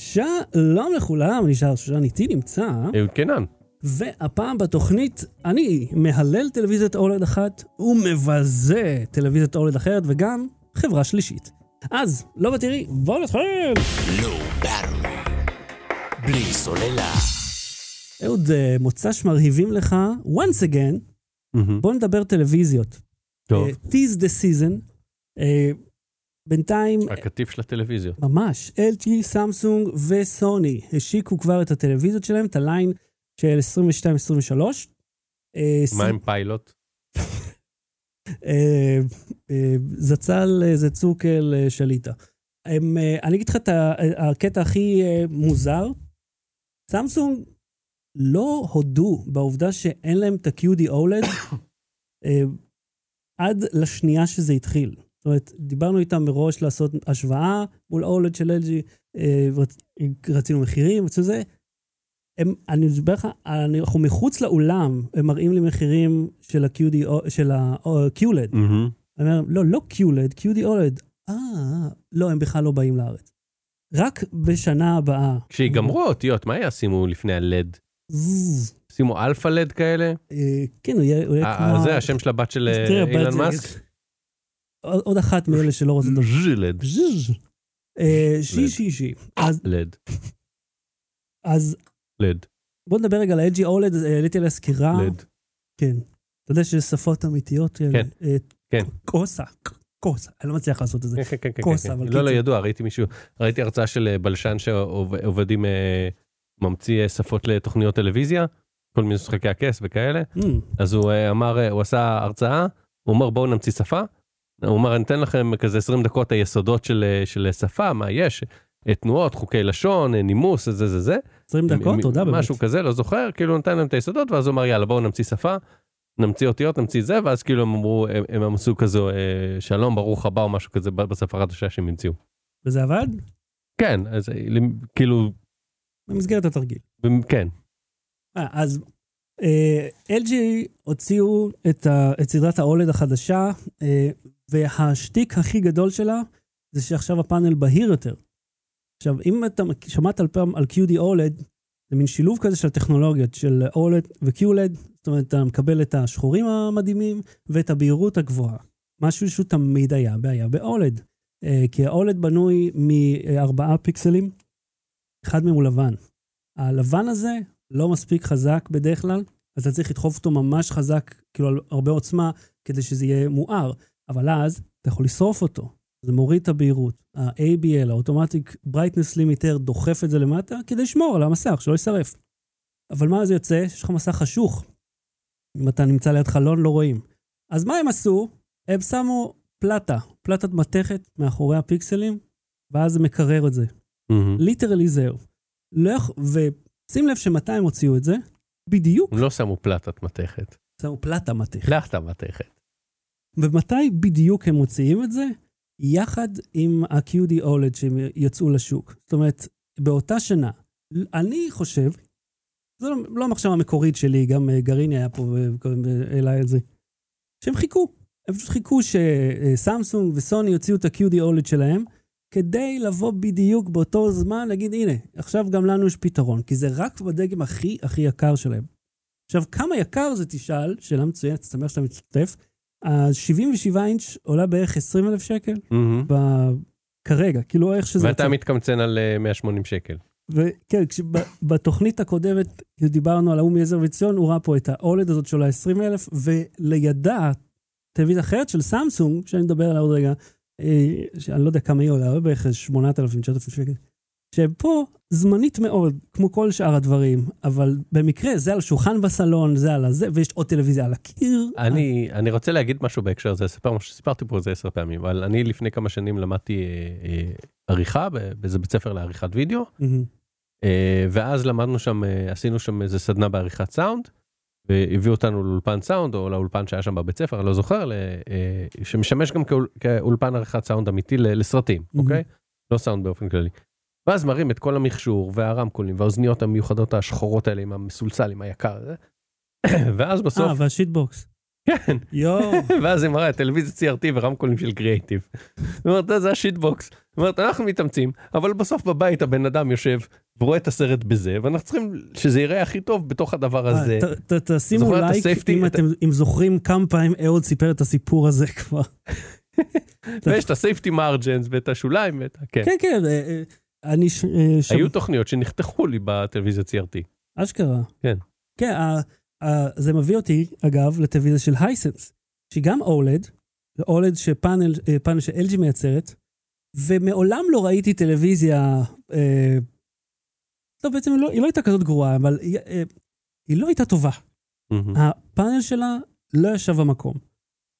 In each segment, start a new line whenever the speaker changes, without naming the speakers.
שלום לכולם, אני שר שושן איתי נמצא,
אהוד קנן.
והפעם בתוכנית אני מהלל טלוויזיית אולד אחת ומבזה טלוויזיית אולד אחרת וגם חברה שלישית. אז, לא בתראי, בואו נתחיל!
לא ברור. בלי סוללה.
אהוד, אה, מוצ"ש מרהיבים לך, once again,
מהמם.
בואו נדבר טלוויזיות.
טוב,
אה, Tease the season. אה, בינתיים,
הקטיף של הטלוויזיות.
ממש, LG, סמסונג וסוני השיקו כבר את הטלוויזיות שלהם, את הליין של 22-23. אה,
מה עם פיילוט?
אה, אה, זצ"ל זה צוקל שליטה. הם, אני אגיד לך את הקטע הכי מוזר, סמסונג לא הודו בעובדה שאין להם את ה-QD OLED עד לשנייה שזה התחיל. זאת אומרת, דיברנו איתם מראש לעשות השוואה מול OLED של LG, אה, רצינו מחירים, רצינו זה. הם, אני אסביר לך, אנחנו מחוץ לאולם, הם מראים לי מחירים של ה-QD, של ה-QLED.
מהמם.
אני אומר, לא, לא QLED, QD OLED. אה, לא, הם בכלל לא באים לארץ. רק בשנה הבאה.
כשיגמרו האותיות, מה ישימו לפני הלד?
זז.
שימו אלפא לד כאלה?
אה, כן, הוא יהיה
אה,
כמו...
זה השם של הבת של אילן מאסק?
עוד אחת מאלה שלא רוצות...
ז'לד.
אה, שי. שי שי.
לד.
אז
לד.
בוא נדבר רגע על ה-LG OLED, אה, העליתי עליה סקירה.
לד.
כן. אתה יודע שיש שפות אמיתיות?
כן.
אה,
כן.
קוסה. קוסה. אני לא מצליח לעשות את זה.
כן, כן, כן, כן,
כוס,
כן.
אבל
לא, לא. ידוע, ראיתי מישהו, ראיתי הרצאה של בלשן שעובד עם, ממציא שפות לתוכניות טלוויזיה, כל מיני משחקי הכס וכאלה.
Hmm,
אז הוא אמר, הוא עשה הרצאה, הוא אומר בואו נמציא שפה. הוא אמר אני אתן לכם כזה 20 דקות היסודות של, של שפה, מה יש, תנועות, חוקי לשון, נימוס, זה זה זה.
20 דקות?
מ-
תודה באמת.
משהו כזה, לא זוכר, כאילו נתן להם את היסודות, ואז הוא אמר יאללה בואו נמציא שפה, נמציא אותיות, נמציא זה, ואז כאילו הם אמרו, הם, הם עשו כזו אה, שלום, ברוך הבא או משהו כזה בשפה החדשה שהם המציאו.
וזה עבד?
כן, אז אה, כאילו,
במסגרת התרגיל.
כן,
אה, אז אה, LG הוציאו את, ה, את סדרת ה-OLED החדשה, אה, והשטיק הכי גדול שלה זה שעכשיו הפאנל בהיר יותר. עכשיו, אם אתה שמעת על פעם על QD OLED, זה מין שילוב כזה של טכנולוגיות של OLED ו-QLED, זאת אומרת, אתה מקבל את השחורים המדהימים ואת הבהירות הגבוהה. משהו שהוא תמיד היה בעיה ב-OLED. אה, כי ה-OLED בנוי מארבעה פיקסלים, אחד מהם הוא לבן. הלבן הזה לא מספיק חזק בדרך כלל, אז אתה צריך לדחוף אותו ממש חזק, כאילו על הרבה עוצמה, כדי שזה יהיה מואר. אבל אז אתה יכול לשרוף אותו. זה מוריד את הבהירות. ה-ABL, ה-Automatic Brightness Limiter, דוחף את זה למטה כדי לשמור על המסך, שלא יישרף. אבל מה זה יוצא? יש לך מסך חשוך. אם אתה נמצא ליד חלון, לא רואים. אז מה הם עשו? הם שמו פלטה, פלטת מתכת מאחורי הפיקסלים, ואז זה מקרר את זה. ליטרלי זהו. לא יכ... ושים לב שמתי הם הוציאו את זה? בדיוק.
הם לא שמו פלטת מתכת,
שמו פלטה מתכת.
פלטה מתכת.
ומתי בדיוק הם מוציאים את זה? יחד עם ה-QD OLED שהם יצאו לשוק. זאת אומרת, באותה שנה. אני חושב, זו לא, לא המחשבה המקורית שלי, גם אה, גרעיני היה פה והעלה את זה, שהם חיכו. הם פשוט חיכו שסמסונג וסוני יוציאו את ה-QD OLED שלהם, כדי לבוא בדיוק באותו זמן, להגיד, הנה, עכשיו גם לנו יש פתרון, כי זה רק בדגם הכי הכי יקר שלהם. עכשיו, כמה יקר זה תשאל, שאלה מצוינת, שמח שאתה משתתף, ה-77 אינץ' עולה בערך 20 אלף שקל
מהמם.
ב- כרגע, כאילו איך שזה...
ואתה
יוצא.
מתקמצן על אה, 180 שקל.
וכן, בתוכנית הקודמת, כשדיברנו על ההוא מעזר וציון, הוא ראה פה את ה-OLED הזאת שעולה 20 אלף, ולידה, טלוויזיה אחרת של סמסונג, שאני מדבר עליה עוד רגע, אה, שאני לא יודע כמה היא עולה, בערך 8,000-9,000 שקל, שפה זמנית מאוד, כמו כל שאר הדברים, אבל במקרה זה על שולחן בסלון, זה על הזה, ויש עוד טלוויזיה על הקיר.
אני, אני רוצה להגיד משהו בהקשר הזה, לספר משהו שסיפרתי פה איזה עשר פעמים, אבל אני לפני כמה שנים למדתי אה, אה, עריכה באיזה בית ספר לעריכת וידאו,
מהמם.
אה, ואז למדנו שם, אה, עשינו שם איזה סדנה בעריכת סאונד, והביאו אותנו לאולפן סאונד, או לאולפן שהיה שם בבית ספר, אני לא זוכר, ל- אה, שמשמש גם כאול, כאולפן עריכת סאונד אמיתי לסרטים,
מהמם.
אוקיי? לא סאונד באופן כללי. ואז מראים את כל המכשור והרמקולים והאוזניות המיוחדות השחורות האלה עם המסולסל, עם היקר הזה. ואז בסוף,
אה, וה shitbox.
כן.
יואו.
ואז היא מראה טלוויזיה CRT ורמקולים של קריאייטיב. היא אומרת, זה ה shitbox. היא אומרת, אנחנו מתאמצים, אבל בסוף בבית הבן אדם יושב ורואה את הסרט בזה, ואנחנו צריכים שזה יראה הכי טוב בתוך הדבר הזה.
אה, ת- תשימו לייק? אם
את-
אתם זוכרים כמה פעמים אהוד סיפר את הסיפור הזה כבר.
ויש את ה safety margins ואת השוליים ואת ה... כן.
כן, כן, אה, אה, אני ש- אה, שם-
היו תוכניות שנחתכו לי בטלוויזיה CRT.
אשכרה.
כן.
כן, ה- ה- זה מביא אותי, אגב, לטלוויזיה של Hisense, שהיא גם OLED, זה OLED שפאנל אה, פאנל של LG מייצרת, ומעולם לא ראיתי טלוויזיה, אה, לא, בעצם היא לא, היא לא הייתה כזאת גרועה, אבל היא, אה, היא לא הייתה טובה.
מהמם.
הפאנל שלה לא ישב במקום.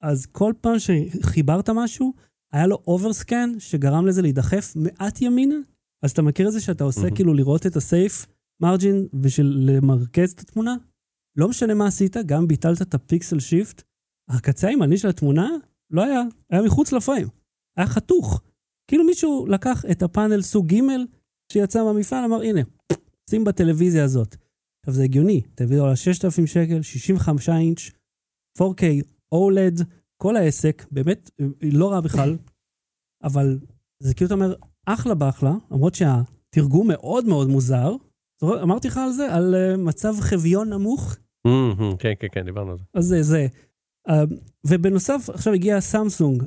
אז כל פעם שחיברת משהו, היה לו overscan שגרם לזה להידחף מעט ימינה. אז אתה מכיר את זה שאתה עושה
מהמם.
כאילו לראות את ה safe margin בשביל למרכז את התמונה? לא משנה מה עשית, גם ביטלת את ה pixel shift, הקצה הימני של התמונה לא היה, היה מחוץ לפריים. היה חתוך. כאילו מישהו לקח את הפאנל סוג ג' שיצא מהמפעל, אמר, הנה, שים בטלוויזיה הזאת. עכשיו זה הגיוני, טלוויזיה עולה 6,000 שקל, 65 אינץ', 4K, OLED, כל העסק, באמת, לא רעה בכלל, אבל זה כאילו אתה אומר, אחלה באחלה, למרות שהתרגום מאוד מאוד מוזר. אמרתי לך על זה? על uh, מצב חביון נמוך?
מהמם. כן, כן, כן, דיברנו על זה.
אז זה זה. Uh, ובנוסף, עכשיו הגיע סמסונג, uh,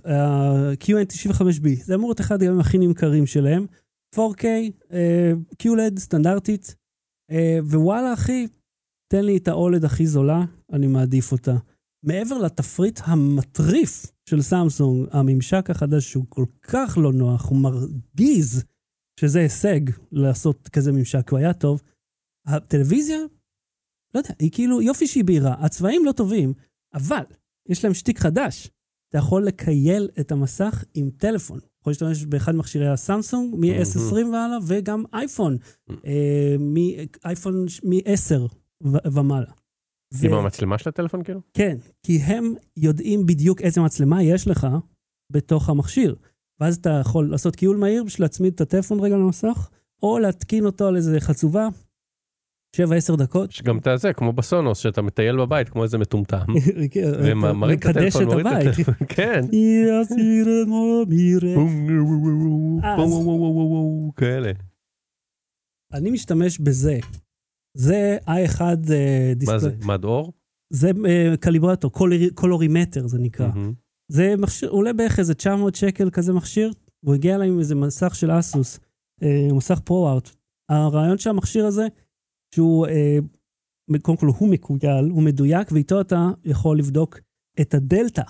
QN95B, זה אמור להיות אחד הימים הכי נמכרים שלהם. 4K, uh, QLED סטנדרטית, uh, ווואלה אחי, תן לי את ה-OLED הכי זולה, אני מעדיף אותה. מעבר לתפריט המטריף של סמסונג, הממשק החדש שהוא כל כך לא נוח, הוא מרגיז שזה הישג לעשות כזה ממשק, הוא היה טוב. הטלוויזיה, לא יודע, היא כאילו, יופי שהיא בהירה, הצבעים לא טובים, אבל יש להם שטיק חדש. אתה יכול לקייל את המסך עם טלפון. יכול להשתמש באחד ממכשירי הסמסונג, מ-S20 והלאה, וגם אייפון, אה, מאייפון מ-10 ומעלה. ו-
עם המצלמה של הטלפון כאילו?
כן, כי הם יודעים בדיוק איזה מצלמה יש לך בתוך המכשיר. ואז אתה יכול לעשות קיול מהיר בשביל להצמיד את הטלפון רגע למסך, או להתקין אותו על איזה חצובה, 7-10 דקות.
יש גם את הזה, כמו בסונוס, שאתה מטייל בבית כמו איזה מטומטם.
כן,
ומרים את
מקדש
הטלפון,
את
מוריד את
הבית.
הטלפון, כן. כאלה.
אני משתמש בזה. זה i1 אה,
מה
דיספלי.
זה? מד אור?
זה אה, calibrator, colorimeter זה נקרא.
מהמם.
זה מכשיר, עולה בערך איזה 900 שקל כזה מכשיר, והוא הגיע אליי עם איזה מסך של אסוס, אה, מסך ProArt. הרעיון של המכשיר הזה, שהוא, אה, קודם כל הוא מכויל, הוא מדויק, ואיתו אתה יכול לבדוק את הדלתא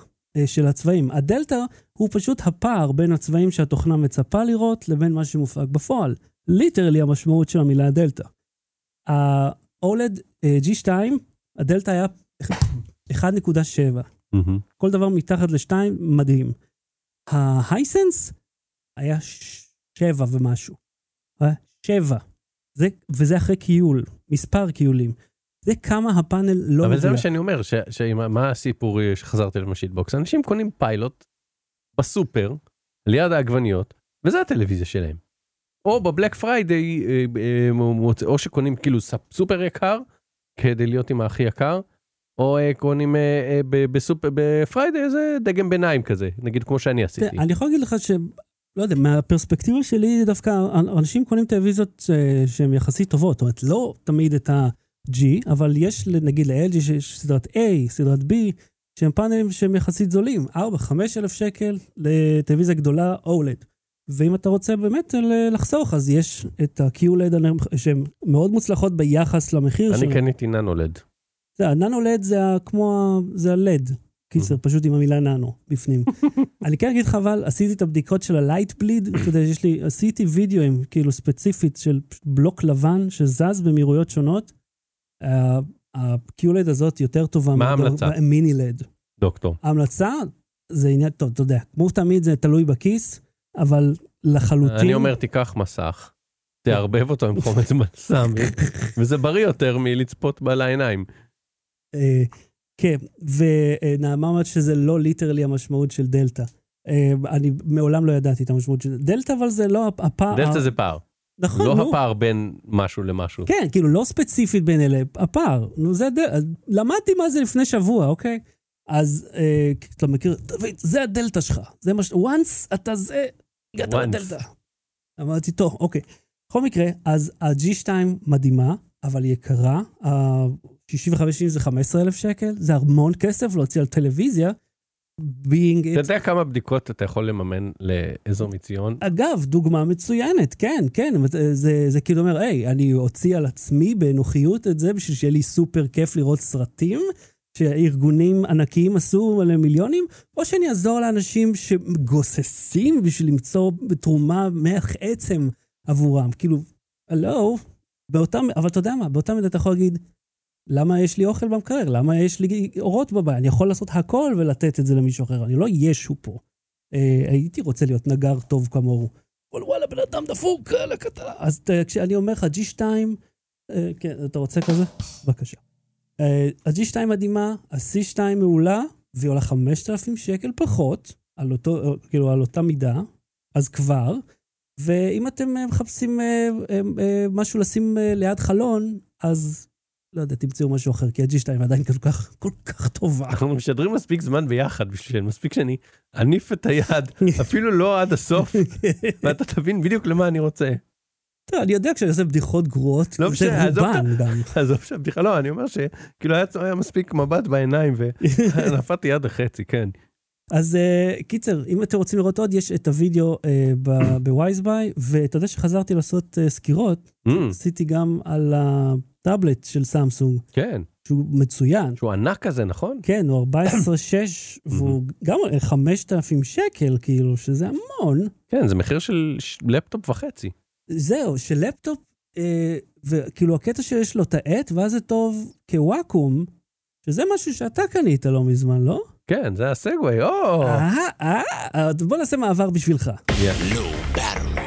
של הצבעים. הדלתא הוא פשוט הפער בין הצבעים שהתוכנה מצפה לראות לבין מה שמופק בפועל. Literally המשמעות של המילה דלתא. ה-OLED אה, G2, הדלתא היה 1.7.
מהמם.
כל דבר מתחת לשתיים, מדהים. ההייסנס היה ש- שבע ומשהו. היה שבע. זה, וזה אחרי קיול, מספר קיולים. זה כמה הפאנל לא
אבל זה מה. שאני אומר, ש- שעם- מה הסיפור אה, שחזרתי לשיטבוקס? אנשים קונים פיילוט בסופר, ליד העגבניות, וזה הטלוויזיה שלהם. או ב-Black Friday, אה, אה, או שקונים כאילו סופר יקר, כדי להיות עם הכי יקר, או אה, קונים ב-Friday איזה דגם ביניים כזה, נגיד כמו שאני עשיתי.
אני יכול להגיד לך ש... לא יודע, מהפרספקטיבה שלי דווקא אנשים קונים טלוויזיות שהן יחסית טובות, זאת אומרת, לא תמיד את ה-G, אבל יש נגיד ל-LG שיש סדרת A, סדרת B, שהם פאנלים שהם יחסית זולים, 4-5 אלף שקל לטלוויזיה גדולה OLED. ואם אתה רוצה באמת ל- לחסוך, אז יש את ה-QLED שהן מאוד מוצלחות ביחס למחיר
אני
שלהם.
קניתי ננולד.
זה, הננו-לד זה כמו, ה- זה הלד. קיצר, פשוט עם המילה ננו בפנים. אני כן אגיד לך, אבל עשיתי את הבדיקות של הלייט בליד, אתה יודע, יש לי, עשיתי וידאוים, כאילו ספציפית של בלוק לבן שזז במהירויות שונות. ה-QLED הזאת יותר טובה
מה ההמלצה?
מיני-לד.
דוקטור.
ההמלצה זה עניין, טוב, אתה יודע, כמו תמיד זה תלוי בכיס, אבל לחלוטין...
אני אומר, תיקח מסך, תערבב אותו עם חומץ בלסמי, וזה בריא יותר מלצפות בה לעיניים.
אה, כן, ונעמה אומרת שזה לא ליטרלי המשמעות של דלתא. אה, אני מעולם לא ידעתי את המשמעות של דלתא, אבל זה לא הפער.
דלתא זה פער,
נכון,
לא
נו.
הפער בין משהו למשהו.
כן, כאילו לא ספציפית בין אלה, הפער. נו, זה דל... למדתי מה זה לפני שבוע, אוקיי? אז אה, אתה מכיר, דוד, זה הדלתא שלך. זה מה ש... once אתה זה, הגעת. לדלתא. אמרתי, טוב, אוקיי. בכל מקרה, אז ה-G2 מדהימה, אבל יקרה. ה-65 אינץ' זה 15,000 שקל, זה המון כסף להוציא על טלוויזיה. being
אתה. יודע כמה בדיקות אתה יכול לממן לעזר מציון?
אגב, דוגמה מצוינת, כן, כן, זה, זה כאילו אומר, היי, אני אוציא על עצמי בנוחיות את זה בשביל שיהיה לי סופר כיף לראות סרטים שארגונים ענקיים עשו עליהם מיליונים, או שאני אעזור לאנשים שגוססים בשביל למצוא תרומה מח עצם עבורם. כאילו, הלו, באותם, אבל אתה יודע מה, באותה מידה אתה יכול להגיד, למה יש לי אוכל במקרר? למה יש לי אורות בבית? אני יכול לעשות הכל ולתת את זה למישהו אחר. אני לא ישו פה. אה, הייתי רוצה להיות נגר טוב כמוהו. אבל וואלה, בן אדם דפוק, יאללה, קטן. אז אה, כשאני אומר לך, G2, אה, כן, אתה רוצה כזה? בבקשה. אה, ה-G2 מדהימה, ה-C2 מעולה, והיא עולה 5,000 שקל פחות, על אותו, אה, כאילו, על אותה מידה, אז כבר. ואם אתם אה, מחפשים משהו לשים ליד חלון, אז לא יודע, תמצאו משהו אחר, כי ה-G2 עדיין כל כך, כל כך טובה.
אנחנו משדרים מספיק זמן ביחד בשביל מספיק שאני אניף את היד, אפילו לא עד הסוף, ואתה תבין בדיוק למה אני רוצה.
אני יודע כשאני עושה בדיחות גרועות,
לא
זה רובן גם.
עזוב שהבדיחה, לא, אני אומר שכאילו היה היה מספיק מבט בעיניים ונפלתי יד החצי, כן.
אז uh, קיצר, אם אתם רוצים לראות עוד, יש את הוידאו uh, בווייזביי, ואתה יודע שחזרתי לעשות uh, סקירות,
Mm,
עשיתי גם על הטאבלט של סמסונג,
כן,
שהוא מצוין.
שהוא ענק כזה, נכון?
כן, הוא 14.6, והוא גם עולה 5,000 שקל, כאילו, שזה המון.
כן, זה מחיר של לפטופ וחצי.
זהו, שלפטופ, אה, וכאילו הקטע שיש לו את העט, ואז זה טוב כוואקום, שזה משהו שאתה קנית לא מזמן, לא?
כן, זה הסגווי, או!
אה, אה, אה, בוא נעשה מעבר בשבילך.
באטרי.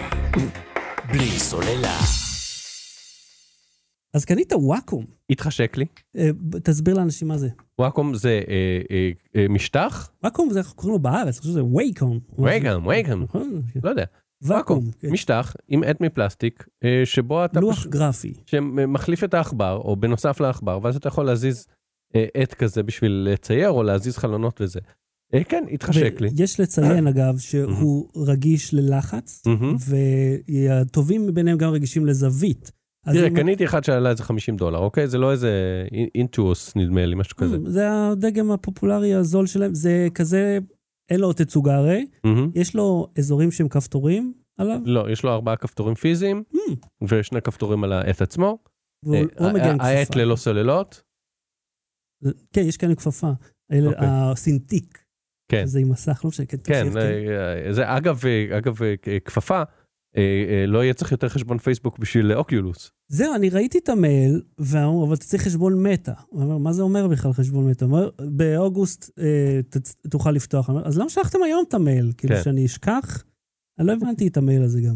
בלי סוללה.
אז קנית וואקום.
התחשק לי.
אה, תסביר לאנשים מה זה.
וואקום זה אה, אה, משטח?
וואקום זה איך קוראים לו בארץ, אני חושב שזה וייקום.
וואקום, וואקום.
נכון?
לא יודע.
ואקום. כן.
משטח עם עט מפלסטיק, אה, שבו אתה
לוח
פשוט...
גרפי.
שמחליף את העכבר, או בנוסף לעכבר, ואז אתה יכול להזיז אה, עט כזה בשביל לצייר, או להזיז חלונות וזה. אה, כן, התחשק לי.
ויש לציין, אגב, שהוא רגיש ללחץ. והטובים מביניהם גם רגישים לזווית.
תראה, קניתי אחד שעלה איזה 50 דולר, אוקיי? זה לא איזה אינטוס, נדמה לי, משהו כזה.
זה הדגם הפופולרי הזול שלהם, זה כזה, אין לו תצוגה הרי,
מהמם.
יש לו אזורים שהם כפתורים עליו,
לא, יש לו ארבעה כפתורים פיזיים,
Hmm.
ושני כפתורים על העט עצמו. אה,
לא עם
העט. ללא סוללות.
כן, יש כאן כפפה.
אוקיי.
הסינטיק.
כן.
זה עם מסך, לא משנה, כן.
כן,
תמשיך,
אה, זה אגב, אה, אגב, אה, כפפה, אה, אה, לא יהיה צריך יותר חשבון פייסבוק בשביל אוקיולוס.
זהו, אני ראיתי את המייל, ואמרו, אבל אתה צריך חשבון מטא. הוא אומר, מה זה אומר בכלל חשבון מטא? הוא אומר, באוגוסט אה, ת- תוכל לפתוח. אומר, אז למה שלחתם היום את המייל? כאילו
כן.
שאני אשכח? אני לא הבנתי את המייל הזה גם.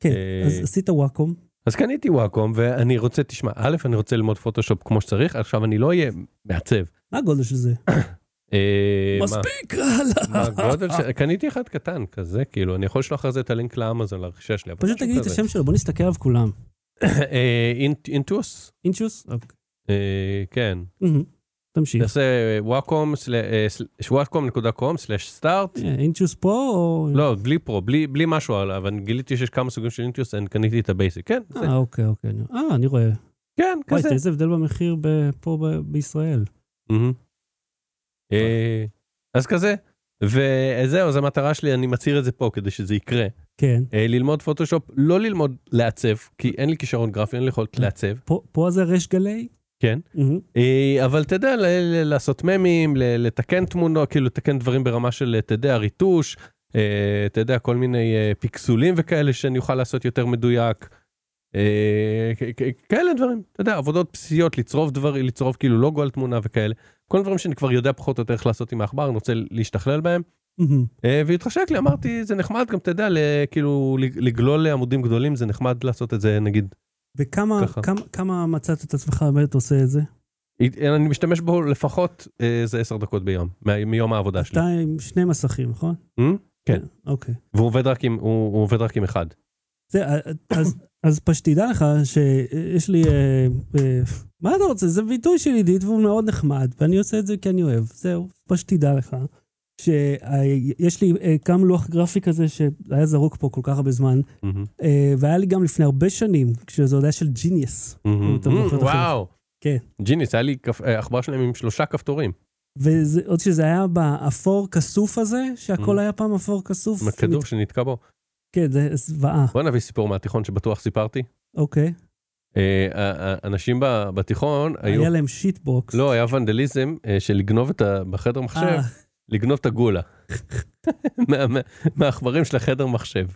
כן,
אה,
אז עשית וואקום.
אז קניתי וואקום, ואני רוצה, תשמע, א', אני רוצה ללמוד פוטושופ כמו שצריך, עכשיו אני לא אהיה מעצב.
מה הגודל של זה?
אה, מה-
מספיק,
מה
הלאה.
הגודל של... קניתי אחד קטן כזה, כאילו, אני יכול לשלוח אחרי זה את הלינק לאמזון לרכישה שלי.
פשוט
משהו
תגיד לי את. השם שלו, בוא נסתכל עליו כולם.
אה, אינט- אינטוס?
אינצ'וס? אוקיי.
אה, כן.
תמשיך.
תעשה וואקום, וואקום.com סלאש סטארט.
אה, אינצ'וס פה או...
לא, בלי פרו, בלי בלי משהו עליו, אבל גיליתי שיש כמה סוגים של אינטוס, אני קניתי את הבייסיק. כן, זה-
אה, אוקיי, אוקיי. אני- אה, אני רואה.
כן,
וואי,
כזה.
תראה איזה הבדל במחיר ב- פה ב- בישראל.
אה, אז כזה, וזהו, זו המטרה שלי, אני מצהיר את זה פה כדי שזה יקרה.
כן.
אה, ללמוד פוטושופ, לא ללמוד לעצב, כי אין לי כישרון גרפי, אין לי יכולת לעצב,
פה- פה זה ריש גלי?
כן. אה, אבל אתה יודע, ל- ל- לעשות ממים, ל- לתקן תמונות, כאילו לתקן דברים ברמה של, אתה יודע, ריטוש, אתה יודע, כל מיני פיקסולים וכאלה שאני אוכל לעשות יותר מדויק. כאלה דברים, אתה יודע, עבודות בסיסיות, לצרוב דברים, לצרוב כאילו לוגו על תמונה וכאלה. כל הדברים שאני כבר יודע פחות או יותר איך לעשות עם העכבר, אני רוצה להשתכלל בהם. אה, והתחשק לי, אמרתי, זה נחמד גם, אתה יודע, כאילו לגלול לעמודים גדולים, זה נחמד לעשות את זה, נגיד.
וכמה. כמה, כמה מצאת את עצמך באמת עושה את זה?
אני משתמש בו לפחות אה, איזה עשר דקות ביום, מיום העבודה שלי.
עם שני מסכים, נכון?
Hmm? כן.
אוקיי.
והוא עובד רק עם, הוא, הוא עובד רק עם אחד.
זה, אה, אז, אז פשוט תדע לך שיש לי, אה, אה, מה אתה רוצה? זה ביטוי של עידית והוא מאוד נחמד, ואני עושה את זה כי אני אוהב. זהו, פשוט תדע לך. שיש לי גם לוח גרפי כזה שהיה זרוק פה כל כך הרבה זמן, והיה לי גם לפני הרבה שנים, כשזה עוד היה של ג'יניוס.
וואו.
כן.
ג'יניוס, היה לי עכבר שלהם עם שלושה כפתורים.
ועוד שזה היה באפור כסוף הזה, שהכל. היה פעם אפור כסוף.
הכדור שנתקע בו.
כן, זה זוועה.
בוא נביא סיפור מהתיכון שבטוח סיפרתי.
אוקיי.
אה, ה- ה- אנשים בתיכון היו...
היה להם shitbox.
לא, היה ונדליזם אה, של לגנוב את ה... בחדר מחשב,
אה,
לגנוב את הגולה. מה- מה- מהעכברים של החדר מחשב,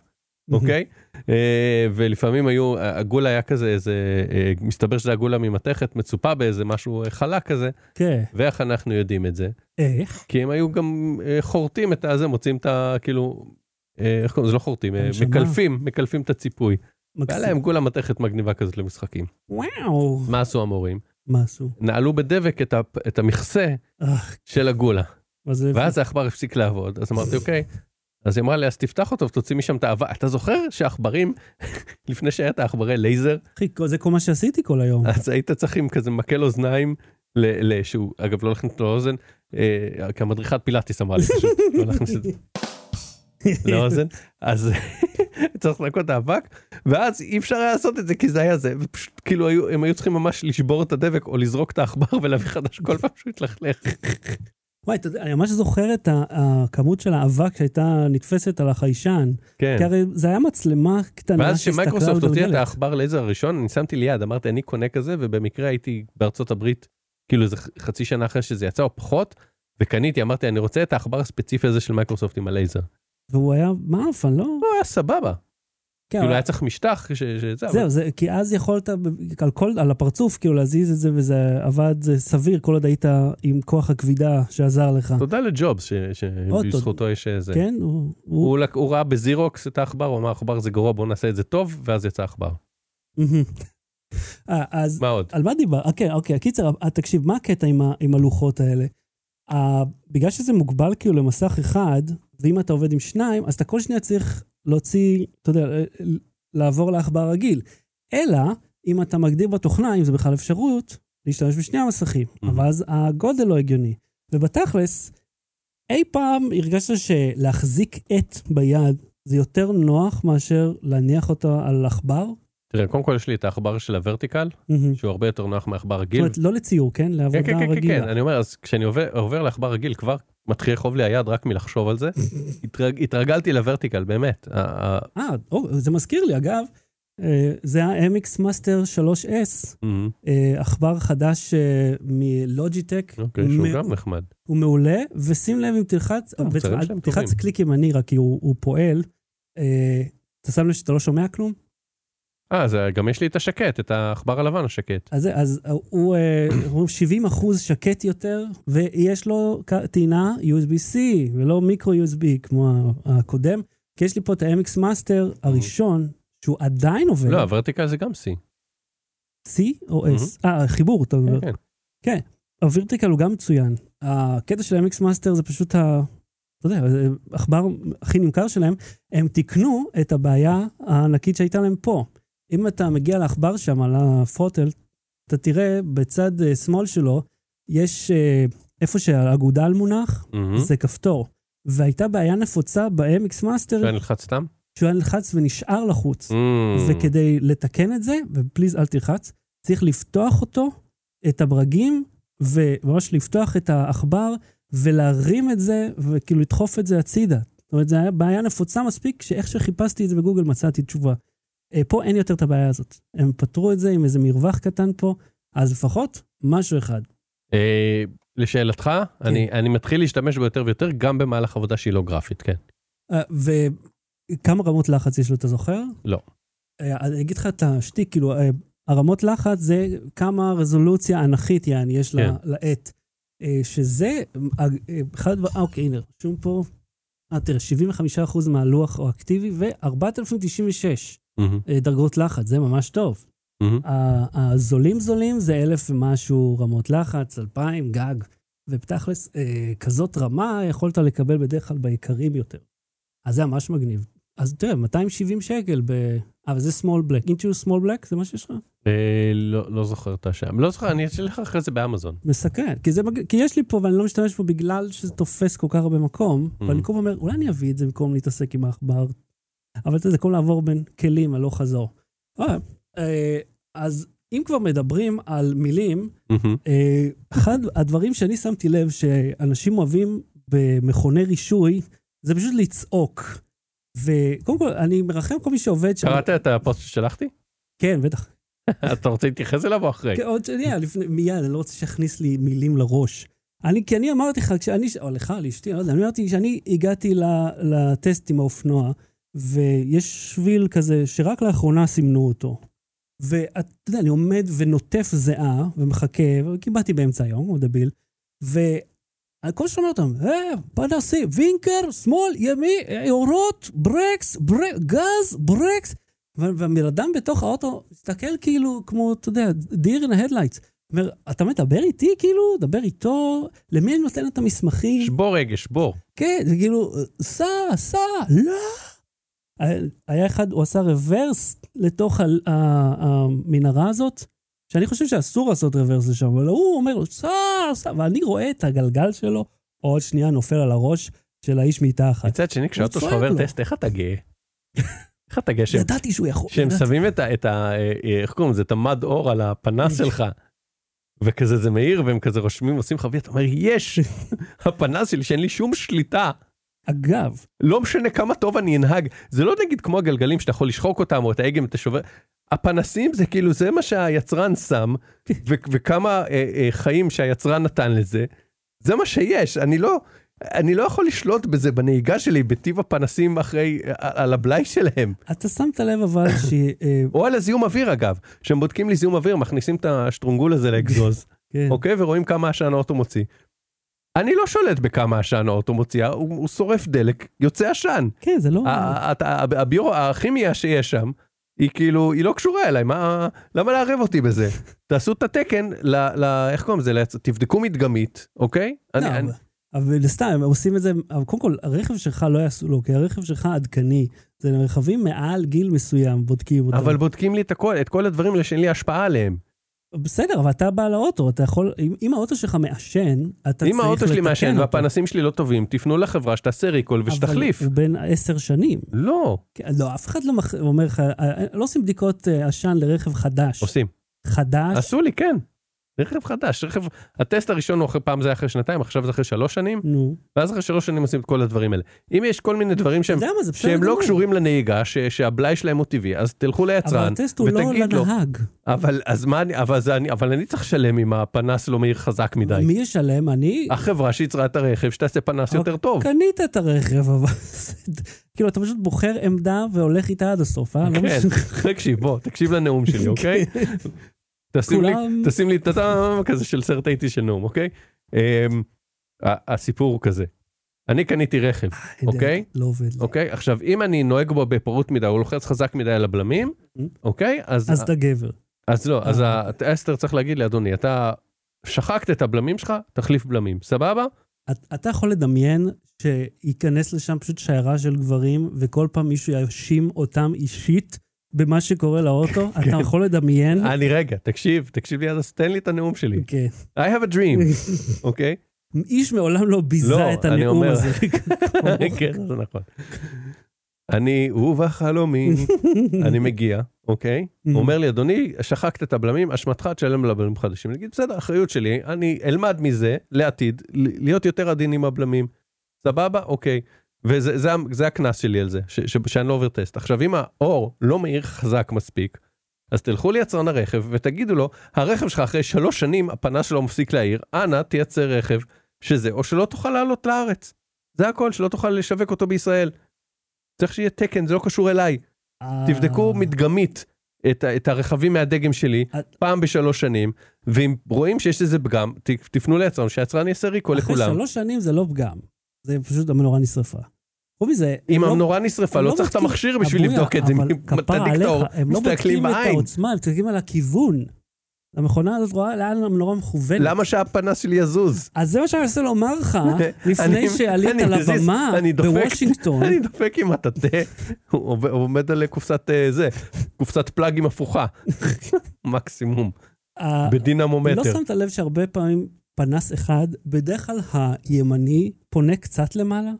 אוקיי? אה, ולפעמים היו, הגולה היה כזה, איזה, אה, מסתבר שזה הגולה ממתכת, מצופה באיזה משהו אה, חלק כזה,
כן.
ואיך אנחנו יודעים את זה?
איך?
כי הם היו גם אה, חורטים את הזה, מוצאים את ה... כאילו, אה, איך קוראים לזה? לא חורטים, אה. מקלפים, מקלפים את הציפוי. והיה. להם גולה מתכת מגניבה כזאת למשחקים.
וואו.
מה עשו המורים?
מה עשו?
נעלו בדבק את, ה... את המכסה
אה,
של הגולה. ואז העכבר הפסיק לעבוד, אז אמרתי, אוקיי. אז היא אמרה לי, אז תפתח אותו ותוציא משם את האבק. אתה זוכר שעכברים, לפני שהיה את העכברי לייזר,
אחי, זה כל מה שעשיתי כל היום.
אז היית צריך עם כזה מקל אוזניים, שהוא, אגב, לא להכניס לו לאוזן, אה, כי המדריכת פילאטיס אמרה לי פשוט, לא להכניס את זה לאוזן, אז צריך לנקות את האבק, ואז אי אפשר היה לעשות את זה כי זה היה זה, ופשוט כאילו היו, הם היו צריכים ממש לשבור את הדבק או לזרוק את העכבר ולהביא חדש כל פעם שהוא התלכלך.
וואי, אתה יודע, אני ממש זוכר את הכמות של האבק שהייתה נתפסת על החיישן.
כן.
כי הרי זה היה מצלמה קטנה
ואז
שהסתכלה
שמייקרוסופט הוציאה את. העכבר לייזר הראשון, אני שמתי לי יד, אמרתי אני קונה כזה, ובמקרה הייתי בארצות הברית, כאילו איזה חצי שנה אחרי שזה יצא או פחות, וקניתי, אמרתי אני רוצה את העכבר הספציפי הזה של מייקרוסופט עם הלייזר.
והוא היה מעפן, לא?
לא, היה סבבה.
כן,
כאילו היה צריך משטח, ש- שזה,
זהו, זה, כי אז יכולת על, כל, על הפרצוף כאילו להזיז את זה וזה עבד זה סביר כל עוד היית עם כוח הכבידה שעזר לך.
תודה לג'ובס, ש-. שבזכותו יש איזה...
כן? הוא, הוא...
הוא הוא ראה בזירוקס את העכבר, הוא אמר העכבר זה גרוע, בוא נעשה את זה טוב, ואז יצא עכבר.
מהמם. אה, אז
מה עוד?
על מה דיבר? אוקיי, אוקיי, הקיצר, אה, תקשיב, מה הקטע עם, ה, עם הלוחות האלה? אה, בגלל שזה מוגבל כאילו למסך אחד, ואם אתה עובד עם שניים, אז אתה כל שניה צריך להוציא, אתה יודע, לעבור לעכבר רגיל. אלא, אם אתה מגדיר בתוכנה, אם זה בכלל אפשרות, להשתמש בשני המסכים.
Mhm.
אבל אז הגודל לא הגיוני. ובתכלס, אי פעם הרגשת שלהחזיק עט ביד זה יותר נוח מאשר להניח אותו על עכבר?
תראה, קודם כל יש לי את העכבר של הוורטיקל,
מהמם.
שהוא הרבה יותר נוח מעכבר
זאת
רגיל.
אומרת, לא לציור, כן?
כן,
לעבודה
כן, כן, כן,
רגילה.
כן, אני אומר, אז כשאני עובר, עובר לעכבר רגיל, כבר מתחיל לכאוב לי היד רק מלחשוב על זה. התרג, התרגלתי לוורטיקל, באמת.
אה, זה מזכיר לי, אגב, אה, זה ה-MX Master 3S,
מהמם.
אה, עכבר חדש אה, מלוג'יטק.
אוקיי, שהוא גם נחמד.
הוא מעולה, ושים לב אם תלחץ, תלחץ. קליק ימני רק כי הוא פועל. אתה שם לב שאתה לא שומע כלום?
אה, זה גם יש לי את השקט, את העכבר הלבן השקט.
אז, אז הוא, אה, אומרים 70 אחוז שקט יותר, ויש לו טעינה USB-C, ולא מיקרו USB כמו הקודם. כי יש לי פה את ה-MX Master הראשון, שהוא עדיין עובד.
לא, הוורטיקל זה גם C.
C או S? אה, חיבור, אתה אומר.
כן, כן.
הווירטיקל הוא גם מצוין. הקטע של ה-MX Master זה פשוט ה... אתה יודע, זה עכבר הכי נמכר שלהם, הם תיקנו את הבעיה הענקית שהייתה להם פה. אם אתה מגיע לעכבר שם, על הפרוטל, אתה תראה בצד אה, שמאל שלו, יש אה, איפה שהאגודל מונח,
מהמם.
זה כפתור. והייתה בעיה נפוצה ב-MX Master,
שאני נלחץ סתם?
שהוא היה נלחץ ונשאר לחוץ.
מהמם.
וכדי לתקן את זה, ופליז אל תלחץ, צריך לפתוח אותו, את הברגים, וממש לפתוח את העכבר, ולהרים את זה, וכאילו לדחוף את זה הצידה. זאת אומרת, זו הייתה בעיה נפוצה מספיק, שאיך שחיפשתי את זה בגוגל מצאתי תשובה. אה, פה אין יותר את הבעיה הזאת. הם פתרו את זה עם איזה מרווח קטן פה, אז לפחות משהו אחד.
אה, לשאלתך,
כן.
אני אני מתחיל להשתמש בו יותר ויותר, גם במהלך עבודה שהיא לא גרפית, כן.
אה, וכמה רמות לחץ יש לו, אתה זוכר?
לא.
אה, אני אגיד לך את השטיק, כאילו, אה, הרמות לחץ זה כמה רזולוציה אנכית, יעני, יש
כן.
לעט. אה, שזה, אה, אה, אחד אה, אוקיי, הנה, רשום פה, אה, תראה, 75% מהלוח הוא אקטיבי, ו-4096
מהמם,
דרגות לחץ, זה ממש טוב. ה- הזולים זולים זה אלף ומשהו רמות לחץ, אלפיים, גג. ובתכלס, אה, כזאת רמה יכולת לקבל בדרך כלל ביקרים יותר. אז זה ממש מגניב. אז תראה, 270 שקל אבל זה small black. into small black זה מה שיש לך?
אה, לא לא זוכר את השם. לא זוכר, אני לך אחרי זה באמזון.
מסקרן. כי, זה, כי יש לי פה ואני לא משתמש בו בגלל שזה תופס כל כך הרבה מקום,
Mhm.
ואני כל פעם אומר, אולי אני אביא את זה במקום להתעסק עם העכבר. אבל זה כמו לעבור בין כלים הלוך חזור. אה, אה, אז אם כבר מדברים על מילים. אה, אחד הדברים שאני שמתי לב שאנשים אוהבים במכוני רישוי, זה פשוט לצעוק. וקודם כל, אני מרחם כל מי שעובד שם.
קראת את הפוסט ששלחתי?
כן, בטח.
אתה רוצה להתייחס אליו או אחרי?
כן, עוד שנייה, לפני, מיד, אני לא רוצה שיכניס לי מילים לראש. אני, כי אני אמרתי לך, כשאני, או לך, לאשתי, לא יודע, אני אמרתי שאני הגעתי לטסט עם האופנוע, ויש שביל כזה שרק לאחרונה סימנו אותו. ואתה יודע, אני עומד ונוטף זיעה, ומחכה, וקיבלתי באמצע היום, הוא דביל, וכל שומע אותם, אה, פנסי, וינקר, שמאל, ימי, אורות, ברקס, ברק, גז, ברקס. ו- והבן אדם בתוך האוטו מסתכל כאילו, כמו, אתה יודע, דיר in the headlights. אומר, אתה מדבר איתי כאילו? דבר איתו? למי אני נותן את המסמכים?
שבור רגש, שבור.
כן, זה כאילו, סע, סע, לא. היה- אחד, הוא עשה רוורס לתוך המנהרה הזאת, שאני חושב שאסור לעשות רוורס לשם, אבל הוא אומר סע, סע, ואני רואה את הגלגל שלו, עוד שנייה נופל על הראש של האיש מתחת.
מצד שני, עובר
לו.
טסט, איך אתה גאה? איך אתה גאה
ידעתי שהוא יכול.
שהם. שמים את ה... אה, אה, איך קוראים לזה? את המד אור על הפנס שלך. וכזה זה מאיר והם כזה רושמים עושים לך וי אתה אומר יש הפנס שלי שאין לי שום שליטה
אגב,
לא משנה כמה טוב אני אנהג זה לא נגיד כמו הגלגלים שאתה יכול לשחוק אותם או את ההגה אם אתה שובר הפנסים זה כאילו זה מה שהיצרן שם ו- וכמה אה, אה, חיים שהיצרן נתן לזה זה מה שיש אני לא אני לא יכול לשלוט בזה בנהיגה שלי בטיב הפנסים אחרי אה, על הבלאי שלהם.
אתה שמת לב אבל ש... אה,
או על הזיהום אוויר אגב, שהם בודקים לי זיהום אוויר, מכניסים את השטרונגול הזה לאגזוז,
כן.
אוקיי? ורואים כמה עשן האוטו מוציא. אני לא שולט בכמה עשן האוטו מוציא, הוא, הוא שורף דלק, יוצא עשן.
כן, זה לא...
ה- ה- ה- הביורו, הכימיה שיש שם, היא כאילו, היא לא קשורה אליי, מה, למה לערב אותי בזה? תעשו את התקן, ל, ל, איך קוראים לזה, תבדקו מדגמית, אוקיי?
לא,
אני, אני,
אבל- סתם, הם עושים את זה, אבל קודם כל, הרכב שלך לא יעשו לו, כי הרכב שלך עדכני. זה רכבים מעל גיל מסוים, בודקים אותם.
אבל בודקים לי את הכל, את כל הדברים שאין לי השפעה עליהם.
בסדר, אבל אתה בעל האוטו, אתה יכול, אם, אם האוטו שלך מעשן, אתה צריך לתקן
אם האוטו שלי מעשן
אותו.
והפנסים שלי לא טובים, תפנו לחברה שתעשה ריקול ושתחליף.
אבל הוא בן עשר שנים.
לא,
כן, לא, אף אחד לא מח... אומר לך, אה, לא עושים בדיקות אה, עשן לרכב חדש.
עושים.
חדש?
עשו לי, כן. רכב חדש, רכב, הטסט הראשון הוא אחרי, פעם זה היה אחרי שנתיים, עכשיו זה אחרי שלוש שנים,
נו.
ואז אחרי שלוש שנים עושים את כל הדברים האלה. אם יש כל מיני דברים שהם,
יודע זה בסדר
שהם לא. קשורים לנהיגה, ש, שהבלאי שלהם הוא טבעי, אז תלכו
אבל
ליצרן,
הטסט הוא לא
ותגיד לו,
לנהג.
אבל אז מה אבל, זה, אני, אבל אני צריך לשלם אם הפנס לא מאיר חזק מדי.
מי ישלם? אני...
החברה שייצרה את הרכב שתעשה פנס יותר טוב.
קנית את הרכב, אבל... כאילו, אתה פשוט בוחר עמדה והולך איתה עד הסוף, אה? לא
כן. תקשיב, בוא, תקשיב לנאום שלי, אוקיי? תשים לי, תשים לי את הטעם כזה של סרט הייתי של נאום, אוקיי? אמ, הסיפור הוא כזה, אני קניתי רכב, אוקיי?
לא עובד.
אוקיי? עכשיו, אם אני נוהג בו בפרוט מדי, הוא לוחץ חזק מדי על הבלמים, אוקיי? אז,
אז אתה גבר.
אז לא, אז
אה.
האסתר צריך להגיד לי, אדוני, אתה שחקת את הבלמים שלך, תחליף בלמים, סבבה?
את- אתה יכול לדמיין שייכנס לשם פשוט שיירה של גברים, וכל פעם מישהו יאשים אותם אישית במה שקורה לאוטו? אתה יכול לדמיין?
אני רגע, תקשיב, תקשיב לי, אז תן לי את הנאום שלי.
כן.
I have a dream, אוקיי?
איש מעולם לא ביזה
לא,
את הנאום הזה.
כן, זה נכון. אני, ובחלומי, אני מגיע, אוקיי? הוא אומר לי, אדוני, שחקת את הבלמים, אשמתך תשלם לבלמים חדשים. אני אגיד, בסדר, אחריות שלי, אני אלמד מזה לעתיד, להיות יותר עדין עם הבלמים. סבבה? אוקיי. וזה הקנס שלי על זה, ש, ש, שאני לא עובר טסט. עכשיו, אם האור לא מאיר חזק מספיק, אז תלכו ליצרן הרכב ותגידו לו, הרכב שלך אחרי שלוש שנים, הפנס שלו מפסיק להעיר, אנא תייצר רכב שזה, או שלא תוכל לעלות לארץ. זה הכל, שלא תוכל לשווק אותו בישראל. צריך שיהיה תקן, זה לא קשור אליי. תבדקו
אה,
מדגמית את, את הרכבים מהדגם שלי
את-
פעם בשלוש שנים, ואם רואים שיש איזה פגם, תפנו ליצרן, שהיצרן יעשה
אחרי
לכולם.
שלוש שנים זה לא פגם. זה פשוט המנורה נשרפה. חוץ מזה,
אם
הם לא-
המנורה נשרפה, לא
לא
צריך את המכשיר בשביל
אבויה,
לבדוק את זה,
כפרה עליך, הם לא בודקים את. העוצמה, הם מסתכלים על הכיוון. המכונה הזאת רואה לאן המנורה מכוונת.
למה שהפנס שלי יזוז?
אז זה מה שאני מנסה לומר לך, לפני שעלית לבמה בוושינגטון.
אני דופק עם הטאטה, הוא עומד על קופסת אה, זה, קופסת פלאגים הפוכה. מקסימום,
ה- לא
בדינמומטר.
שמת לב שהרבה פעמים פנס אחד, בדרך כלל הימני פונה קצת למעלה?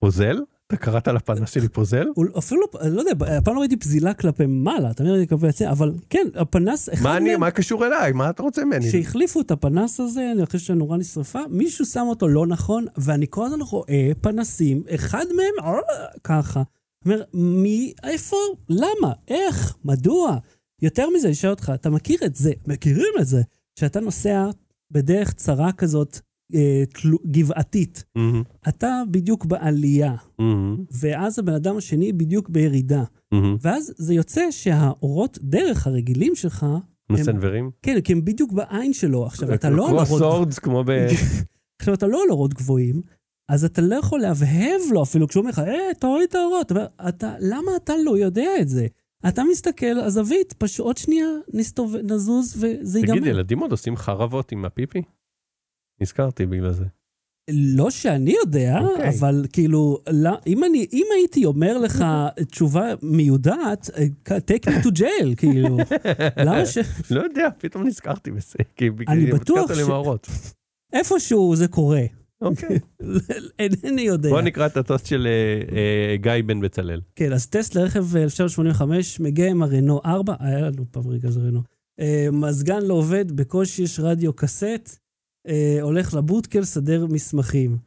פוזל? אתה קראת לפנס שלי פוזל?
אפילו, לא- לא יודע, הפעם לא ראיתי פזילה כלפי מעלה, תמיד ראיתי כלפי הצד, אבל כן, הפנס, אחד
מה אני, מה קשור אליי? מה אתה רוצה ממני?
כשהחליפו את הפנס הזה, אני חושב שהנורה נשרפה, מישהו שם אותו לא נכון, ואני כל הזמן רואה פנסים, אחד מהם אה, ככה. אומר, מי, איפה, למה, איך, מדוע? יותר מזה, אני שואל אותך, אתה מכיר את זה, מכירים את זה, שאתה נוסע בדרך צרה כזאת, אה, תלו- גבעתית,
מהמם,
אתה בדיוק בעלייה,
מהמם,
ואז הבן אדם השני בדיוק בירידה.
מהמם.
ואז זה יוצא שהאורות דרך הרגילים שלך,
מסנוורים?
כן, כי הם בדיוק בעין שלו. עכשיו, אתה לא על
קרוס
אורות...
סורדס כמו ב...
עכשיו, אתה לא על אורות גבוהים, אז אתה לא יכול להבהב לו אפילו כשהוא אומר לך, אה, תוריד את האורות. אתה אומר, אתה, למה אתה לא יודע את זה? אתה מסתכל, הזווית, פשוט עוד שנייה נסתובב, נזוז וזה ייגמר.
תגיד, ילדים עוד עושים חרבות עם הפיפי? נזכרתי בגלל זה.
לא שאני יודע,
אוקיי.
אבל כאילו, לא, אם, אני, אם הייתי אומר לך תשובה מיודעת, take me to jail, כאילו, למה ש...
לא יודע, פתאום נזכרתי בזה. כי
אני
בגלל-
בטוח
הזכרת לי
ש-. איפשהו זה קורה.
אוקיי.
אינני יודע.
בוא נקרא את הטוסט של אה, אה, גיא בן בצלאל.
כן, אז טסט לרכב 1985, מגיע עם הרנו 4, היה לנו פעם רגע זה רנו. אה, מזגן לא עובד, בקושי יש רדיו קסט, אה, הולך לבוטקה לסדר מסמכים.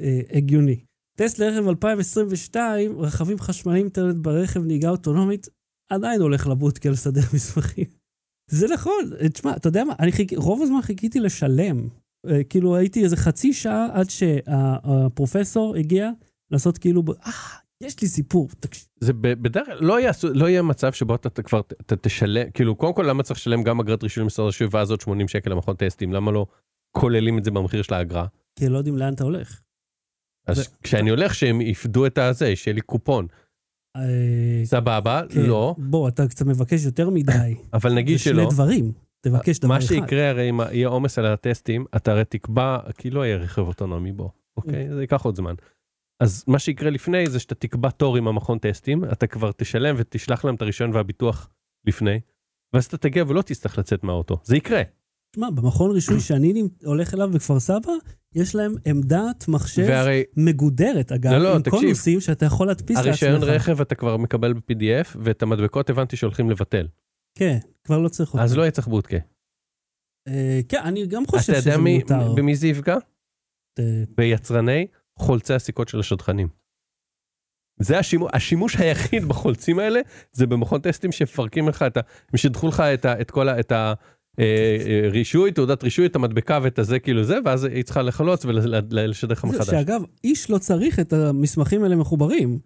אה, הגיוני. טסט לרכב 2022, רכבים חשמליים, אינטרנט ברכב, נהיגה אוטונומית, עדיין הולך לבוטקה לסדר מסמכים. זה נכון, אה, תשמע, אתה יודע מה. רוב הזמן חיכיתי לשלם. אה, כאילו הייתי איזה חצי שעה עד שהפרופסור הגיע לעשות כאילו, אה, יש לי סיפור, תקשיב.
זה בדרך כלל לא יעשו, לא יהיה מצב שבו אתה כבר אתה תשלם, כאילו קודם כל למה צריך לשלם גם אגרת רישוי למשרד הרישוי ואז עוד 80 שקל למכון טסטים, למה לא כוללים את זה במחיר של האגרה?
כי לא יודעים לאן אתה הולך.
אז כשאני הולך שהם יפדו את הזה, שיהיה לי קופון,
אה,
סבבה,
כן,
לא,
בוא, אתה קצת מבקש יותר מדי.
אבל נגיד
זה שני
שלא.
דברים, תבקש דבר
מה
אחד.
שיקרה הרי אם יהיה עומס על הטסטים, אתה הרי תקבע, כי לא יהיה רכב אוטונומי בו, אוקיי? זה ייקח עוד זמן. אז מה שיקרה לפני זה שאתה תקבע תור עם המכון טסטים, אתה כבר תשלם ותשלח להם את הרישיון והביטוח לפני, ואז אתה תגיע ולא תצטרך לצאת מהאוטו. זה יקרה.
תשמע, במכון רישוי שאני הולך אליו בכפר סבא, יש להם עמדת מחשב
והרי
מגודרת, אגב,
לא, לא,
עם
תקשיב.
קונוסים שאתה יכול להדפיס לעצמך.
הרישיון רכב אתה כבר מקבל ב-PDF, ואת המדבקות הבנתי שהולכים לבטל.
כן, כבר לא צריך אותו.
אז לא יהיה צריך בודקה.
אה, כן, אני גם חושב
אתה
שזה
יודע מי-
מיותר.
במי זה יפגע? ביצרני חולצי הסיכות של השדכנים. זה השימוש, השימוש היחיד בחולצים האלה, זה במכון טסטים שמפרקים לך את ה... הם שידחו לך את, ה, את כל ה... את ה אה, אה, רישוי, תעודת רישוי, את המדבקה ואת הזה, כאילו זה, ואז היא צריכה לחלוץ ולשדר לך
זה
מחדש.
שאגב, איש לא צריך את המסמכים האלה מחוברים.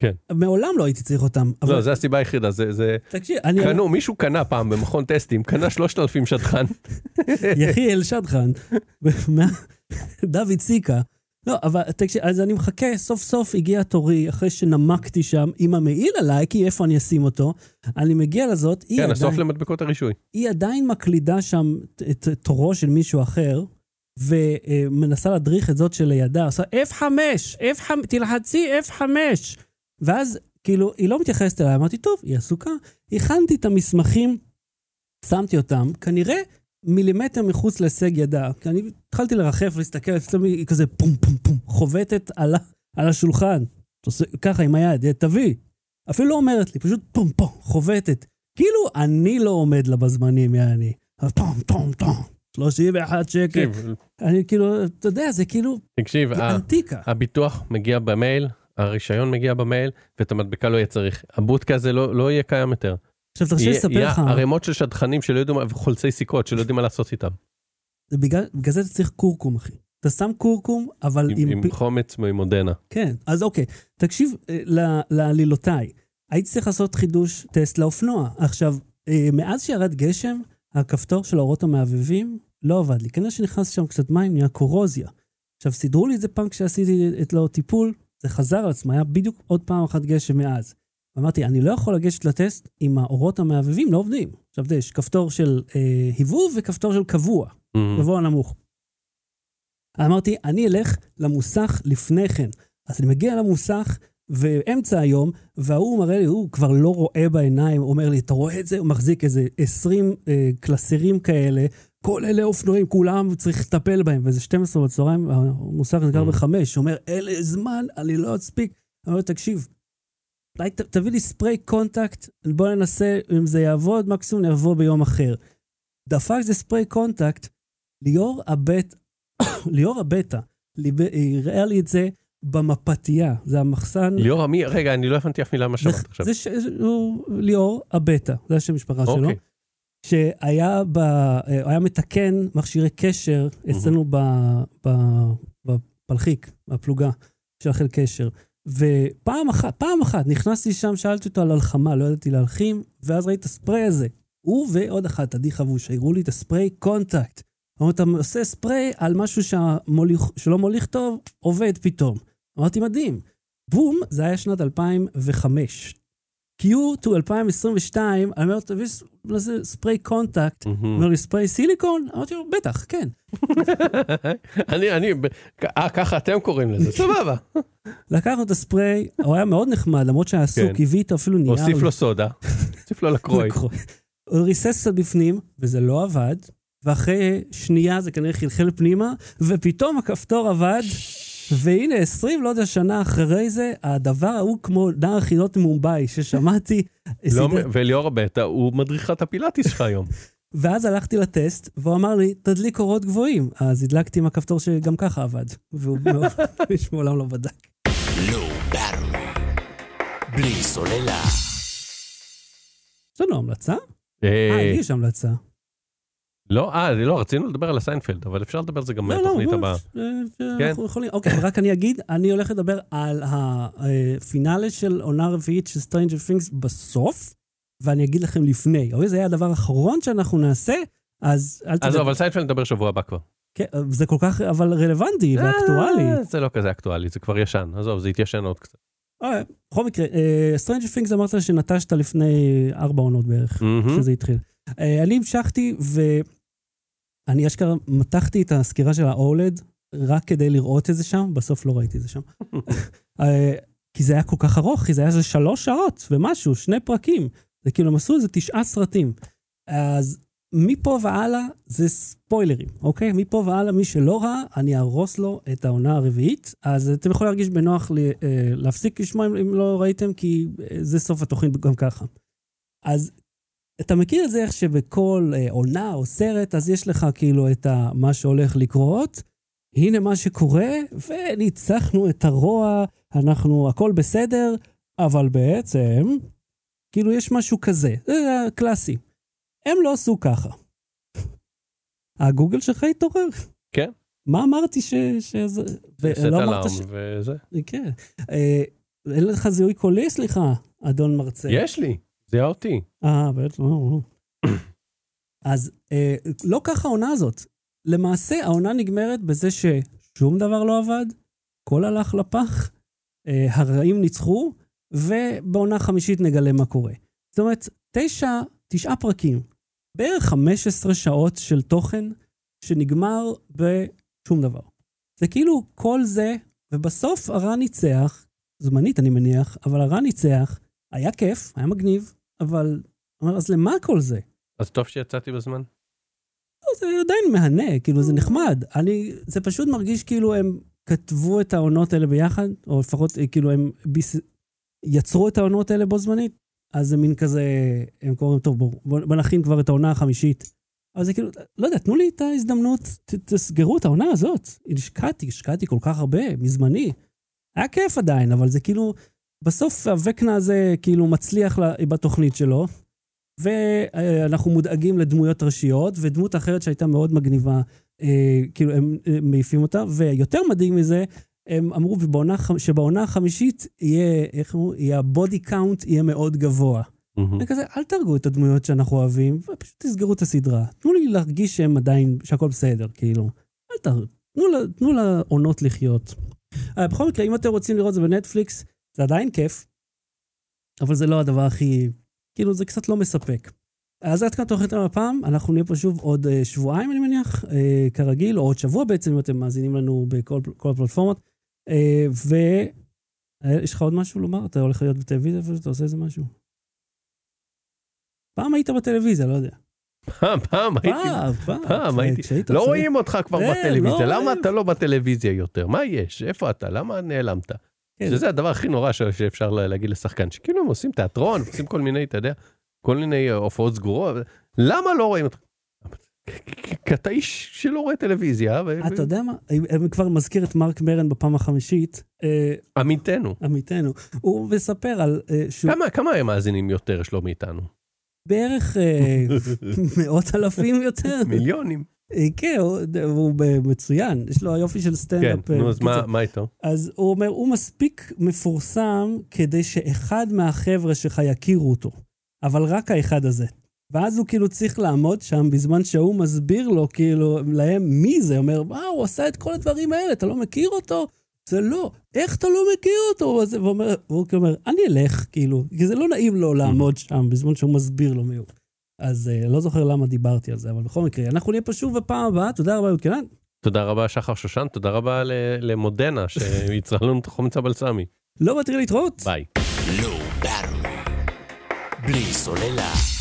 כן.
מעולם לא הייתי צריך אותם.
לא,
אבל
זה הסיבה היחידה, זה, זה...
תקשיב, אני...
קנו, מישהו קנה פעם במכון טסטים, קנה 3,000 שדכן.
יחיאל שדכן, דוד סיקה. לא, אבל תקשיב, אז אני מחכה, סוף סוף הגיע תורי, אחרי שנמקתי שם עם המעיל עליי, כי איפה אני אשים אותו? אני מגיע לזאת, היא,
כן, הסוף
עדיין,
למדבקות הרישוי.
היא עדיין מקלידה שם את תורו של מישהו אחר, ומנסה להדריך את זאת שלידה, עושה F5, F5, תלחצי F5. ואז, כאילו, היא לא מתייחסת אליי, אמרתי, טוב, היא עסוקה. הכנתי את המסמכים, שמתי אותם, כנראה מילימטר מחוץ להישג ידה. כי אני התחלתי לרחף ולהסתכל, אצלנו היא כזה פום פום פום, חובטת על, על השולחן. ככה עם היד, תביא. אפילו לא אומרת לי, פשוט פום פום, חובטת. כאילו אני לא עומד לה בזמנים, יעני. פום פום פום, 31 שקל. אני כאילו, אתה יודע, זה כאילו
תקשיב,
אנטיקה.
הביטוח מגיע במייל, הרישיון מגיע במייל, ואת המדבקה לא יהיה צריך. הבודקה הזה לא, לא יהיה קיים יותר.
עכשיו תרשה לספר לך,
ערימות של שדכנים שלא יודעים, וחולצי סיכות שלא יודעים מה לעשות איתם.
בגלל בגלל זה אתה צריך קורקום, אחי. אתה שם קורקום, אבל
עם,
עם...
עם
פ-
חומץ ועם מודנה.
כן, אז אוקיי. תקשיב אה, לעלילותיי. הייתי צריך לעשות חידוש טסט לאופנוע. עכשיו, אה, מאז שירד גשם, הכפתור של האורות המהבהבים לא עבד לי. כנראה שנכנס שם קצת מים, נהיה קורוזיה. עכשיו, סידרו לי את זה פעם כשעשיתי את לו טיפול, זה חזר על עצמו, היה בדיוק עוד פעם אחת גשם מאז. אמרתי, אני לא יכול לגשת לטסט אם האורות המהבהבים לא עובדים. עכשיו, יש כפתור של אה, היבוב וכפתור של קבוע,
מהמם.
גבוה נמוך. אמרתי, אני אלך למוסך לפני כן. אז אני מגיע למוסך, ואמצע היום, וההוא מראה לי, הוא כבר לא רואה בעיניים, אומר לי, אתה רואה את זה? הוא מחזיק איזה 20 אה, קלסרים כאלה, כל אלה אופנועים, כולם צריך לטפל בהם, וזה 12 בצהריים, המוסך נסגר
Mm.
בחמש, הוא אומר, אלה זמן, אני לא אספיק. אני אומר, תקשיב, אולי תביא לי ספריי contact, בוא ננסה אם זה יעבוד, מקסימום נבוא ביום אחר. דפק זה ספריי contact, ליאור הבט, ליאור הבטה, הראה לי את זה במפתייה, זה המחסן.
ליאור עמי, רגע, אני לא הבנתי אף מילה מה שאמרת עכשיו.
זה ש... הוא ליאור הבטה, זה השם המשפחה שלו. שהיה ב... אה, היה מתקן מכשירי קשר אצלנו ב... ב... בפלחיק, בפלוגה של החיל קשר. ופעם אחת, פעם אחת נכנסתי שם, שאלתי אותו על הלחמה, לא ידעתי להלחים, ואז ראיתי את הספריי הזה. הוא ועוד אחת, עדי חבוש, הראו לי את הספריי contact. אמרו, אתה עושה ספריי על משהו שהמוליך, שלא מוליך טוב, עובד פתאום. אמרתי, מדהים. בום, זה היה שנת 2005. Cut to 2022, אני אומר, תביא לזה ספריי
contact.
אומר לי, ספריי סיליקון? אמרתי לו, בטח, כן.
אני, אני, אה, ככה אתם קוראים לזה, סבבה.
לקחנו את הספרי, הוא היה מאוד נחמד, למרות שהיה עסוק,
כן.
הביא איתו אפילו נייר.
הוסיף לו סודה, הוסיף לו לקרוי.
לקרוי. הוא ריסס קצת בפנים, וזה לא עבד, ואחרי שנייה זה כנראה חלחל פנימה, ופתאום הכפתור עבד, והנה, 20 לא יודע שנה אחרי זה, הדבר ההוא כמו נער חילות מומבאי, ששמעתי.
לא, וליאור הבטה הוא מדריכת הפילאטיס שלך היום.
ואז הלכתי לטסט, והוא אמר לי, תדליק אורות גבוהים. אז הדלקתי עם הכפתור שגם ככה עבד, והוא מאוד, מעולם לא בדק.
בלי סוללה.
יש לנו המלצה?
אה,
אה, לי יש המלצה.
לא, אה, לא, רצינו לדבר על הסיינפלד, אבל אפשר לדבר על זה גם
לא, לא,
בתוכנית הבאה.
אה, אה,
כן.
אנחנו יכולים, אוקיי, רק אני אגיד, אני הולך לדבר על ה finale של עונה רביעית של Stranger Things בסוף, ואני אגיד לכם לפני. אוקיי, זה יהיה הדבר האחרון שאנחנו נעשה, אז אל
אז
תדאגו.
לא, אבל סיינפלד נדבר שבוע הבא כבר.
כן, זה כל כך, אבל רלוונטי ואקטואלי.
אה, זה לא כזה אקטואלי, זה כבר ישן. עזוב, זה התיישן עוד קצת.
בכל מקרה, Stranger Things אמרת שנטשת לפני ארבע עונות בערך,
מהמם.
שזה התחיל. אה, אני המשכתי, ואני אשכרה מתחתי את הסקירה של ה-OLED רק כדי לראות את זה שם, בסוף לא ראיתי את זה שם. אה, כי זה היה כל כך ארוך, כי זה היה איזה שלוש שעות ומשהו, שני פרקים. זה כאילו, הם עשו איזה תשעה סרטים. אז מפה והלאה זה ספוילרים, אוקיי? מפה והלאה, מי שלא ראה, אני אהרוס לו את העונה הרביעית. אז אתם יכולים להרגיש בנוח ל- אה, להפסיק לשמוע אם- לא ראיתם, כי זה סוף התוכנית גם ככה. אז אתה מכיר את זה איך שבכל אה, עונה או סרט, אז יש לך כאילו את ה, מה שהולך לקרות, הנה מה שקורה, וניצחנו את הרוע, אנחנו, הכל בסדר, אבל בעצם, כאילו יש משהו כזה, זה הקלאסי. הם לא עשו ככה. הגוגל שלך התעורר.
כן.
מה אמרתי ש... שזה... ולא אמרת ש...
וזה.
כן. אה, אין לך זיהוי קולי? סליחה, אדון מרצה.
יש לי, זיהה אותי.
אה, באמת? אז אה, לא ככה העונה הזאת. למעשה, העונה נגמרת בזה ששום דבר לא עבד, הכל הלך לפח, אה, הרעים ניצחו, ובעונה חמישית נגלה מה קורה. זאת אומרת, תשע, תשעה פרקים, בערך 15 שעות של תוכן שנגמר בשום דבר. זה כאילו כל זה, ובסוף הרע ניצח, זמנית אני מניח, אבל הרע ניצח, היה כיף, היה מגניב, אבל, אבל אז למה כל זה?
אז טוב שיצאתי בזמן.
לא, זה עדיין מהנה, כאילו זה נחמד. אני, זה פשוט מרגיש כאילו הם כתבו את העונות האלה ביחד, או לפחות אה, כאילו הם ביס... יצרו את העונות האלה בו זמנית, אז זה מין כזה, הם קוראים, טוב, בואו בוא, בוא נכין כבר את העונה החמישית. אבל זה כאילו, לא יודע, תנו לי את ההזדמנות, ת, תסגרו את העונה הזאת. השקעתי, השקעתי כל כך הרבה, מזמני. היה כיף עדיין, אבל זה כאילו, בסוף הווקנה הזה כאילו מצליח בתוכנית שלו, ואנחנו מודאגים לדמויות ראשיות, ודמות אחרת שהייתה מאוד מגניבה, אה, כאילו הם אה, מעיפים אותה, ויותר מדהים מזה, הם אמרו ובעונה, שבעונה החמישית יהיה, איך אמרו, יהיה הבודי קאונט יהיה מאוד גבוה.
מהמם.
וכזה, אל תהרגו את הדמויות שאנחנו אוהבים, ופשוט תסגרו את הסדרה. תנו לי להרגיש שהם עדיין, שהכל בסדר, כאילו. אל תהרגו, תנו, לעונות לחיות. אה, בכל מקרה, אם אתם רוצים לראות זה בנטפליקס, זה עדיין כיף. אבל זה לא הדבר הכי, כאילו זה קצת לא מספק. אז עד כאן תוכנית הפעם, אנחנו נהיה פה שוב עוד אה, שבועיים אני מניח, אה, כרגיל, או עוד שבוע בעצם, אם אתם מאזינים לנו בכל כל הפלטפורמות. אה, ויש לך עוד משהו לומר? אתה הולך להיות בטלוויזיה ואתה עושה איזה משהו? פעם היית בטלוויזיה, לא יודע.
פעם, פעם הייתי,
פעם,
הייתי, לא. רואים אותך כבר בטלוויזיה,
לא
למה
רואים.
אתה לא בטלוויזיה יותר? מה יש? איפה אתה? למה נעלמת?
כן.
שזה הדבר הכי נורא ש- שאפשר לה- להגיד לשחקן, שכאילו הם עושים תיאטרון, עושים כל מיני, אתה יודע, כל מיני אה, הופעות סגורות, למה לא רואים אותך? כי אתה איש שלא רואה טלוויזיה,
אתה יודע מה? אני כבר מזכיר את מרק מרן בפעם החמישית, אה,
עמיתנו.
עמיתנו. הוא מספר על אה,
כמה, כמה מאזינים יותר יש לו מאיתנו?
בערך מאות אלפים יותר.
מיליונים.
אה, כן, הוא- הוא מצוין, יש לו יופי של
כן,
סטנדאפ. אה,
נו, אז מה-
בקיצור.
מה איתו?
אז הוא אומר, הוא מספיק מפורסם כדי שאחד מהחבר'ה שלך יכירו אותו, אבל רק האחד הזה. ואז הוא כאילו צריך לעמוד שם בזמן שהוא מסביר לו, כאילו, להם מי זה. הוא אומר, מה, הוא עשה את כל הדברים האלה, אתה לא מכיר אותו? זה לא, איך אתה לא מכיר אותו? והוא אומר, אני אלך, כאילו, כי זה לא נעים לו לעמוד שם בזמן שהוא מסביר לו מי הוא. אז אה, לא זוכר למה דיברתי על זה, אבל בכל מקרה, אנחנו נהיה פה שוב בפעם הבאה, תודה רבה, יהוד קנן.
תודה רבה שחר שושן, תודה רבה ל- למודנה שיצרה לנו את החומצה בלסמי.
לא מתחיל להתראות.
ביי.
Battery. בלי סוללה.